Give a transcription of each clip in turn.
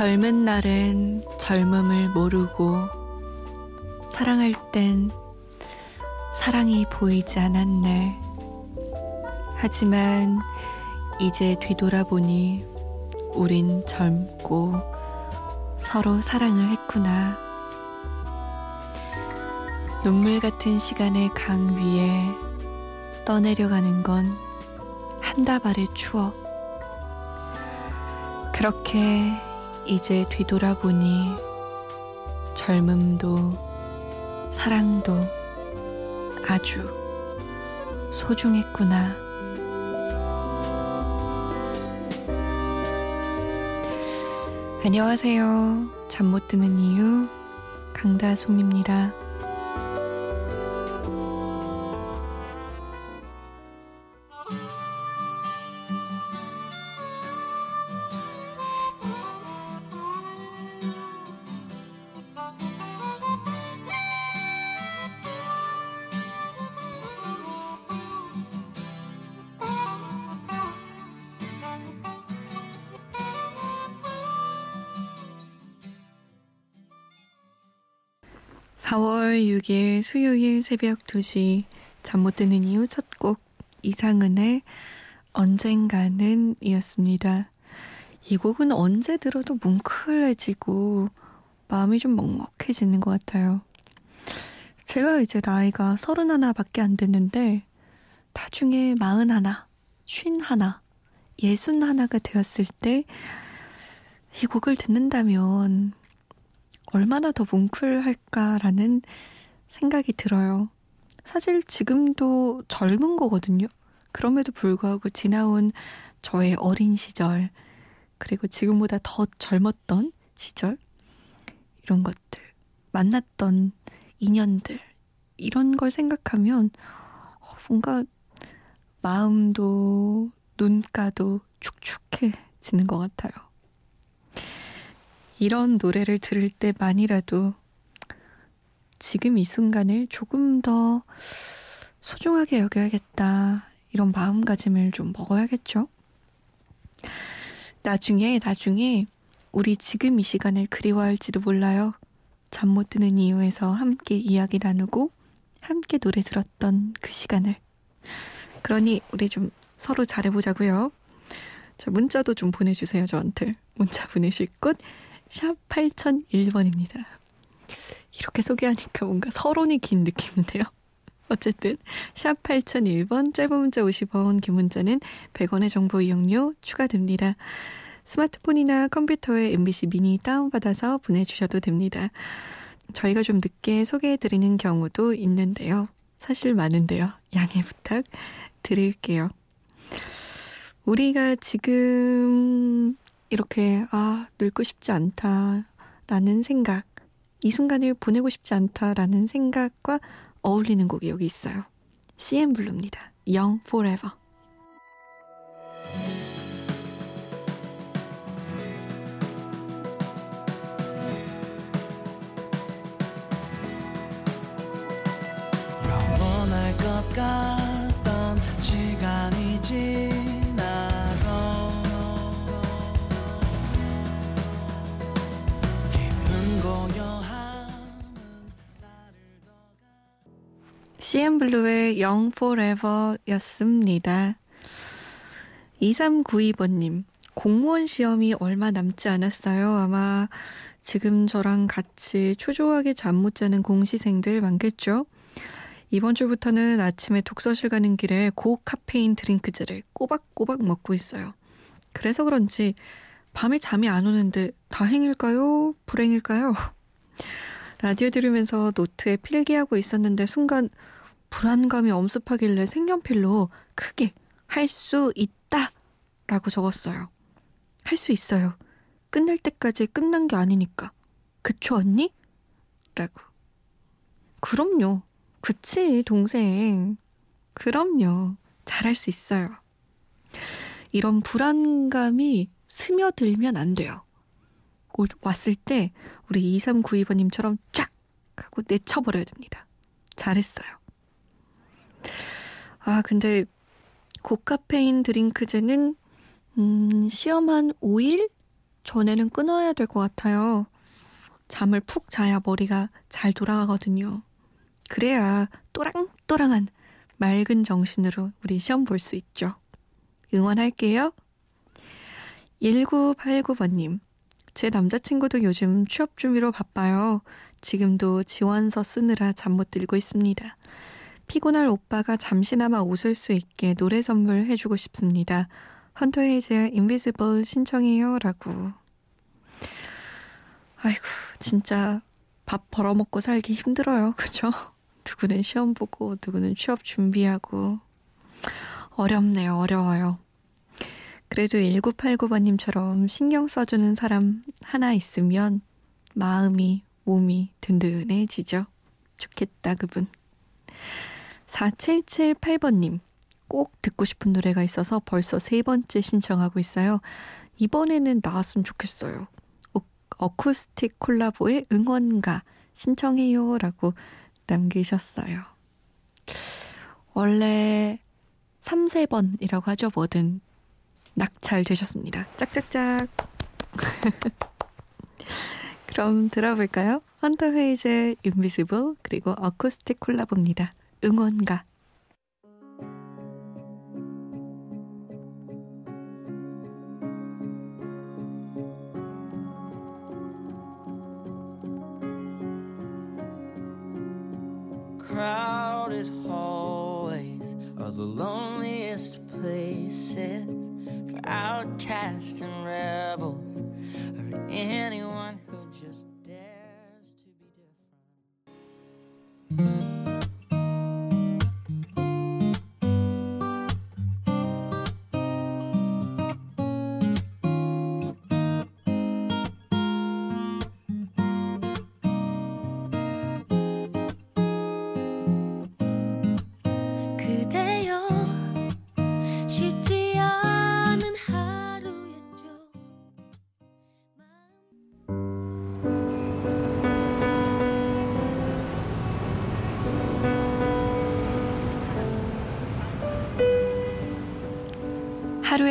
젊은 날엔 젊음을 모르고 사랑할 땐 사랑이 보이지 않았네. 하지만 이제 뒤돌아보니 우린 젊고 서로 사랑을 했구나. 눈물 같은 시간의 강 위에 떠내려가는 건 한 다발의 추억. 그렇게 이제 뒤돌아보니 젊음도 사랑도 아주 소중했구나. 안녕하세요. 잠 못 드는 이유 강다솜입니다. 수요일 새벽 2시 잠 못 드는 이유 첫 곡 이상은의 언젠가는 이었습니다. 이 곡은 언제 들어도 뭉클해지고 마음이 좀 먹먹해지는 것 같아요. 제가 이제 나이가 서른 하나밖에 안 됐는데 나중에 마흔 하나, 쉰 하나, 예순 하나가 되었을 때 이 곡을 듣는다면 얼마나 더 뭉클할까라는 생각이 들어요. 사실 지금도 젊은 거거든요. 그럼에도 불구하고 지나온 저의 어린 시절, 그리고 지금보다 더 젊었던 시절, 이런 것들, 만났던 인연들, 이런 걸 생각하면 어, 뭔가 마음도 눈가도 축축해지는 것 같아요. 이런 노래를 들을 때만이라도 지금 이 순간을 조금 더 소중하게 여겨야겠다. 이런 마음가짐을 좀 먹어야겠죠? 나중에, 나중에 우리 지금 이 시간을 그리워할지도 몰라요. 잠 못 드는 이유에서 함께 이야기 나누고 함께 노래 들었던 그 시간을. 그러니 우리 좀 서로 잘해보자고요. 자, 문자도 좀 보내주세요, 저한테. 문자 보내실 곳 샵 8001번입니다. 이렇게 소개하니까 뭔가 서론이 긴 느낌인데요. 어쨌든 샵 8001번 짧은 문자 50원 긴 문자는 100원의 정보 이용료 추가됩니다. 스마트폰이나 컴퓨터에 MBC 미니 다운받아서 보내주셔도 됩니다. 저희가 좀 늦게 소개해드리는 경우도 있는데요. 사실 많은데요. 양해 부탁 드릴게요. 우리가 지금 이렇게 아 늙고 싶지 않다라는 생각 이 순간을 보내고 싶지 않다라는 생각과 어울리는 곡이 여기 있어요. CM 블루입니다. Young Forever. CNBLUE의 Young Forever 였습니다. 2392번님, 공무원 시험이 얼마 남지 않았어요. 아마 지금 저랑 같이 초조하게 잠 못 자는 공시생들 많겠죠? 이번 주부터는 아침에 독서실 가는 길에 고카페인 드링크제를 꼬박꼬박 먹고 있어요. 그래서 그런지 밤에 잠이 안 오는데 다행일까요? 불행일까요? 라디오 들으면서 노트에 필기하고 있었는데 순간 불안감이 엄습하길래 색연필로 크게 할 수 있다 라고 적었어요. 할 수 있어요. 끝날 때까지 끝난 게 아니니까. 그쵸, 언니? 라고. 그럼요. 그치, 동생. 그럼요. 잘할 수 있어요. 이런 불안감이 스며들면 안 돼요. 왔을 때 우리 2392번님처럼 쫙 하고 내쳐버려야 됩니다. 잘했어요. 아, 근데 고카페인 드링크제는 음, 시험 한 5일 전에는 끊어야 될 것 같아요. 잠을 푹 자야 머리가 잘 돌아가거든요. 그래야 또랑또랑한 맑은 정신으로 우리 시험 볼 수 있죠. 응원할게요. 1989번님. 제 남자친구도 요즘 취업 준비로 바빠요. 지금도 지원서 쓰느라 잠 못 들고 있습니다. 피곤할 오빠가 잠시나마 웃을 수 있게 노래 선물해주고 싶습니다. 헌터 헤이즈의 인비지블 신청해요. 라고. 아이고, 진짜 밥 벌어먹고 살기 힘들어요. 그죠? 누구는 시험 보고, 누구는 취업 준비하고. 어렵네요. 어려워요. 그래도 1989번님처럼 신경 써주는 사람 하나 있으면 마음이, 몸이 든든해지죠. 좋겠다, 그분. 4778번님. 꼭 듣고 싶은 노래가 있어서 벌써 세 번째 신청하고 있어요. 이번에는 나왔으면 좋겠어요. 어, 어쿠스틱 콜라보의 응원가 신청해요. 라고 남기셨어요. 원래 3, 4번이라고 하죠. 뭐든 낙찰 되셨습니다. 짝짝짝. 그럼 들어볼까요? 헌터 헤이즈의 Invisible 그리고 어쿠스틱 콜라보입니다. 응원가. crowded hallways are the loneliest places for outcasts and rebels or anyone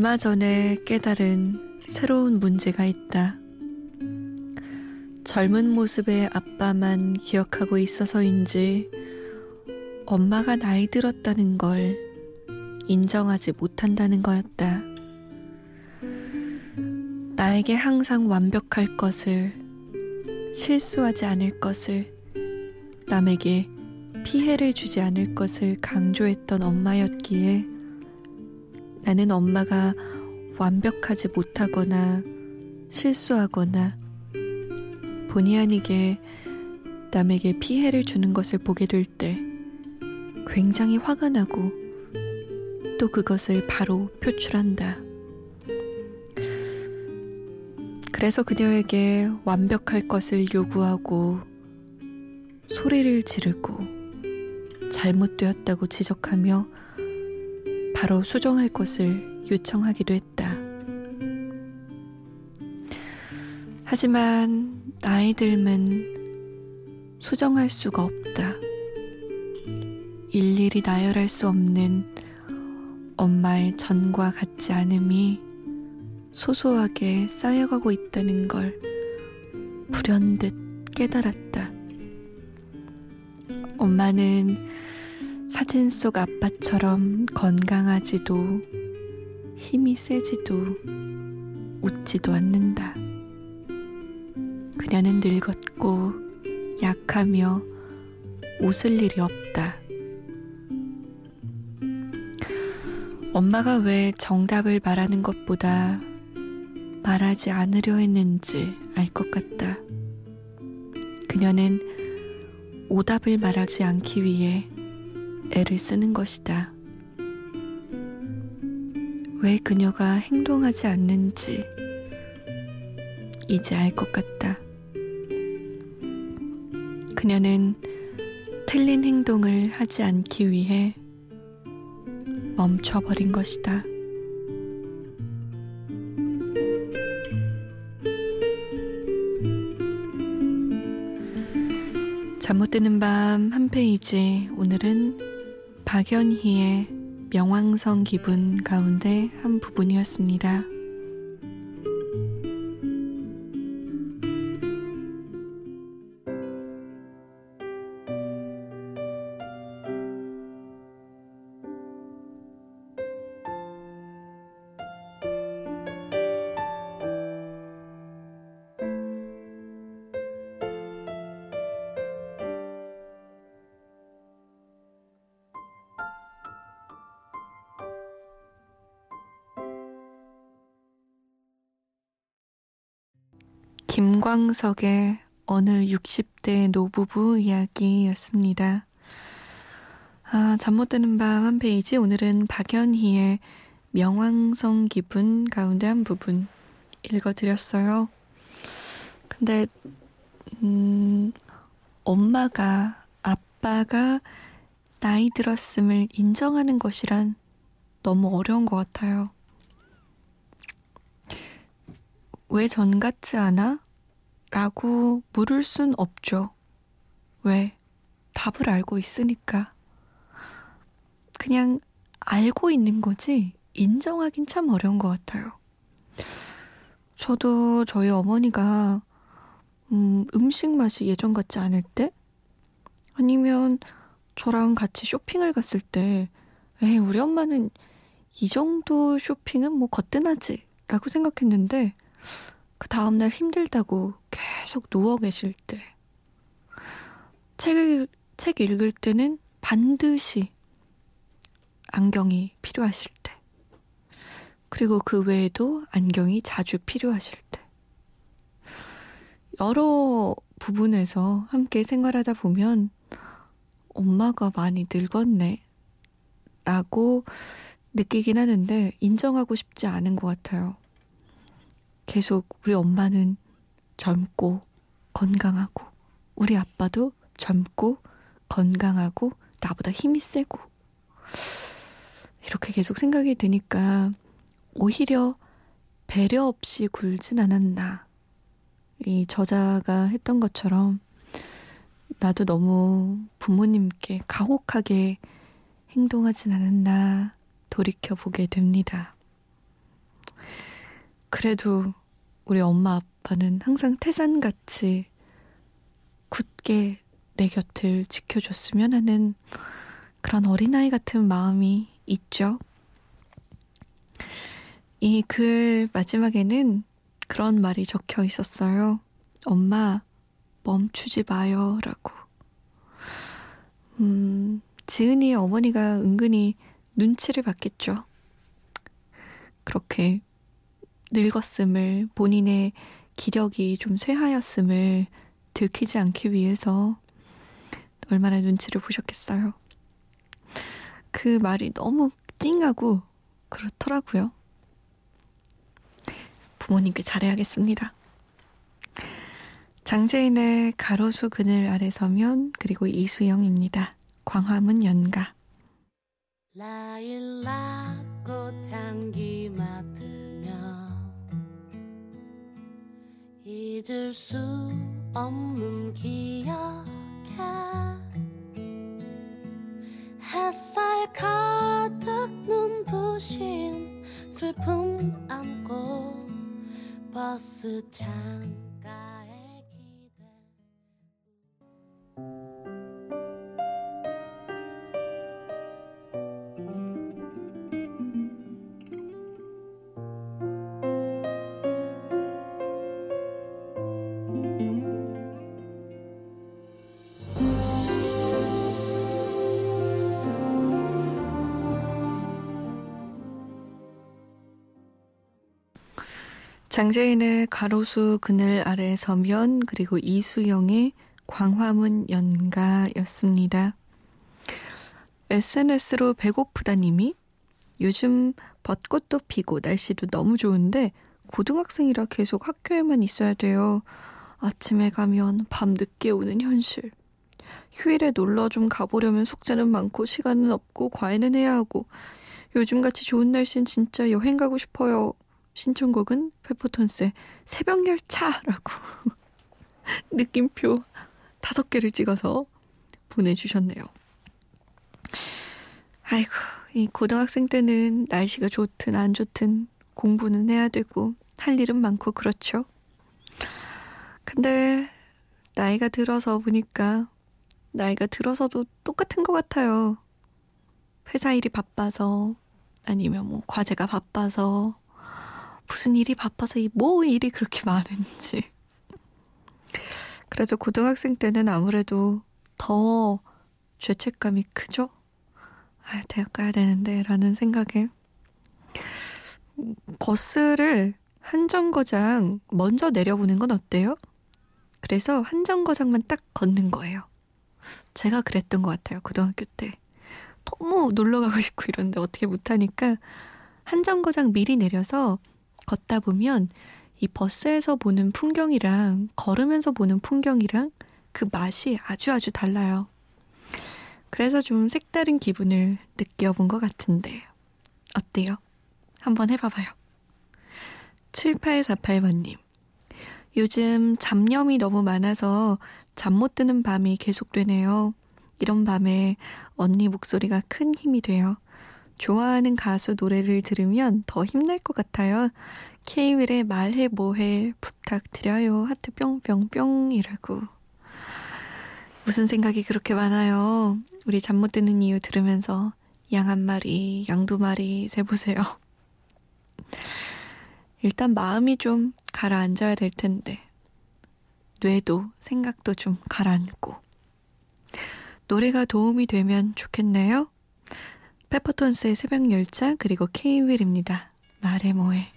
얼마 전에 깨달은 새로운 문제가 있다. 젊은 모습의 아빠만 기억하고 있어서인지 엄마가 나이 들었다는 걸 인정하지 못한다는 거였다. 나에게 항상 완벽할 것을, 실수하지 않을 것을, 남에게 피해를 주지 않을 것을 강조했던 엄마였기에 나는 엄마가 완벽하지 못하거나 실수하거나 본의 아니게 남에게 피해를 주는 것을 보게 될 때 굉장히 화가 나고 또 그것을 바로 표출한다. 그래서 그녀에게 완벽할 것을 요구하고 소리를 지르고 잘못되었다고 지적하며 바로 수정할 것을 요청하기도 했다. 하지만 나이 들면 수정할 수가 없다. 일일이 나열할 수 없는 엄마의 전과 같지 않음이 소소하게 쌓여가고 있다는 걸 불현듯 깨달았다. 엄마는 사진 속 아빠처럼 건강하지도 힘이 세지도 웃지도 않는다. 그녀는 늙었고 약하며 웃을 일이 없다. 엄마가 왜 정답을 말하는 것보다 말하지 않으려 했는지 알 것 같다. 그녀는 오답을 말하지 않기 위해 애를 쓰는 것이다. 왜 그녀가 행동하지 않는지 이제 알 것 같다. 그녀는 틀린 행동을 하지 않기 위해 멈춰버린 것이다. 잠 못 드는 밤 한 페이지 오늘은 박연희의 명왕성 기분 가운데 한 부분이었습니다. 김광석의 어느 60대 노부부 이야기였습니다. 아, 잠 못 드는 밤 한 페이지 오늘은 박연희의 명왕성 기분 가운데 한 부분 읽어드렸어요. 근데 음, 엄마가 아빠가 나이 들었음을 인정하는 것이란 너무 어려운 것 같아요. 왜 전 같지 않아? 라고 물을 순 없죠. 왜? 답을 알고 있으니까. 그냥 알고 있는 거지 인정하긴 참 어려운 것 같아요. 저도 저희 어머니가 음, 음식 맛이 예전 같지 않을 때 아니면 저랑 같이 쇼핑을 갔을 때 에이, 우리 엄마는 이 정도 쇼핑은 뭐 거뜬하지 라고 생각했는데 그 다음날 힘들다고 계속 누워 계실 때, 책을, 책 읽을 때는 반드시 안경이 필요하실 때, 그리고 그 외에도 안경이 자주 필요하실 때, 여러 부분에서 함께 생활하다 보면 엄마가 많이 늙었네. 라고 느끼긴 하는데 인정하고 싶지 않은 것 같아요. 계속 우리 엄마는 젊고 건강하고 우리 아빠도 젊고 건강하고 나보다 힘이 세고 이렇게 계속 생각이 드니까 오히려 배려 없이 굴진 않았나. 이 저자가 했던 것처럼 나도 너무 부모님께 가혹하게 행동하진 않았나 돌이켜 보게 됩니다. 그래도 우리 엄마 아빠는 항상 태산같이 굳게 내 곁을 지켜줬으면 하는 그런 어린아이 같은 마음이 있죠. 이 글 마지막에는 그런 말이 적혀 있었어요. 엄마, 멈추지 마요. 라고. 음, 지은이의 어머니가 은근히 눈치를 봤겠죠. 그렇게 늙었음을 본인의 기력이 좀 쇠하였음을 들키지 않기 위해서 얼마나 눈치를 보셨겠어요. 그 말이 너무 찡하고 그렇더라고요. 부모님께 잘해야겠습니다. 장재인의 가로수 그늘 아래 서면 그리고 이수영입니다. 광화문 연가 라일락 꽃 향기 맡으 잊을 수 없는 기억에 햇살 가득 눈부신 슬픔 안고 버스 창 장재인의 가로수 그늘 아래 서면 그리고 이수영의 광화문 연가였습니다. SNS로 배고프다님이 요즘 벚꽃도 피고 날씨도 너무 좋은데 고등학생이라 계속 학교에만 있어야 돼요. 아침에 가면 밤 늦게 오는 현실. 휴일에 놀러 좀 가보려면 숙제는 많고 시간은 없고 과외는 해야 하고 요즘같이 좋은 날씨는 진짜 여행 가고 싶어요. 신청곡은 페퍼톤스의 새벽열차라고 느낌표 다섯 개를 찍어서 보내주셨네요. 아이고, 이 고등학생 때는 날씨가 좋든 안 좋든 공부는 해야 되고 할 일은 많고 그렇죠. 근데 나이가 들어서 보니까 나이가 들어서도 똑같은 것 같아요. 회사 일이 바빠서 아니면 뭐 과제가 바빠서 무슨 일이 바빠서 이 뭐 일이 그렇게 많은지. 그래서 고등학생 때는 아무래도 더 죄책감이 크죠? 아, 대학 가야 되는데 라는 생각에 버스를 한 정거장 먼저 내려보는 건 어때요? 그래서 한 정거장만 딱 걷는 거예요. 제가 그랬던 것 같아요. 고등학교 때. 너무 놀러 가고 싶고 이런데 어떻게 못하니까 한 정거장 미리 내려서 걷다 보면 이 버스에서 보는 풍경이랑 걸으면서 보는 풍경이랑 그 맛이 아주 아주 달라요. 그래서 좀 색다른 기분을 느껴본 것 같은데 어때요? 한번 해봐봐요. 7848번님. 요즘 잡념이 너무 많아서 잠 못 드는 밤이 계속되네요. 이런 밤에 언니 목소리가 큰 힘이 돼요. 좋아하는 가수 노래를 들으면 더 힘날 것 같아요. 케이윌의 말해 뭐해 부탁드려요. 하트 뿅뿅뿅이라고. 무슨 생각이 그렇게 많아요. 우리 잠 못 드는 이유 들으면서 양 한 마리, 양 두 마리 세보세요. 일단 마음이 좀 가라앉아야 될 텐데, 뇌도 생각도 좀 가라앉고, 노래가 도움이 되면 좋겠네요. 페퍼톤스의 새벽 열차, 그리고 케이윌입니다. 말해 뭐해.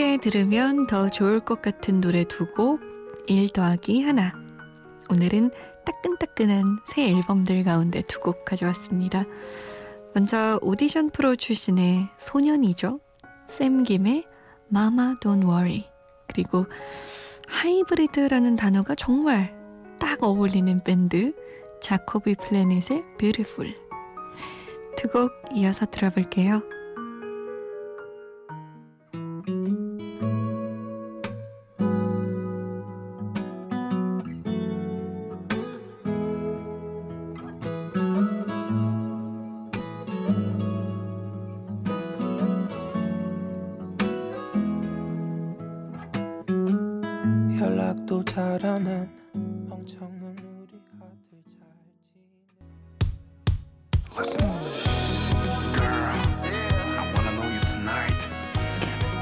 함께 들으면 더 좋을 것 같은 노래 두 곡, 1 더하기 하나. 오늘은 따끈따끈한 새 앨범들 가운데 두 곡 가져왔습니다. 먼저 오디션 프로 출신의 소년이죠. 샘 김의 Mama Don't Worry. 그리고 하이브리드라는 단어가 정말 딱 어울리는 밴드 자코비 플래닛의 Beautiful. 두 곡 이어서 들어볼게요.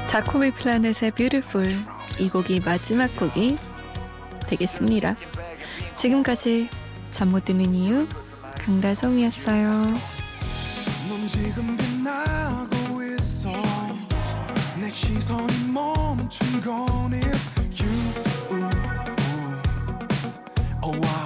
자코비 플라넷의 Beautiful 이 곡이 마지막 곡이 되겠습니다. 지금까지 잠 못 드는 이유 강다솜이었어요. 넌 지금 빛나고 있어. 내 시선이 멈춘 건 is you. Oh, I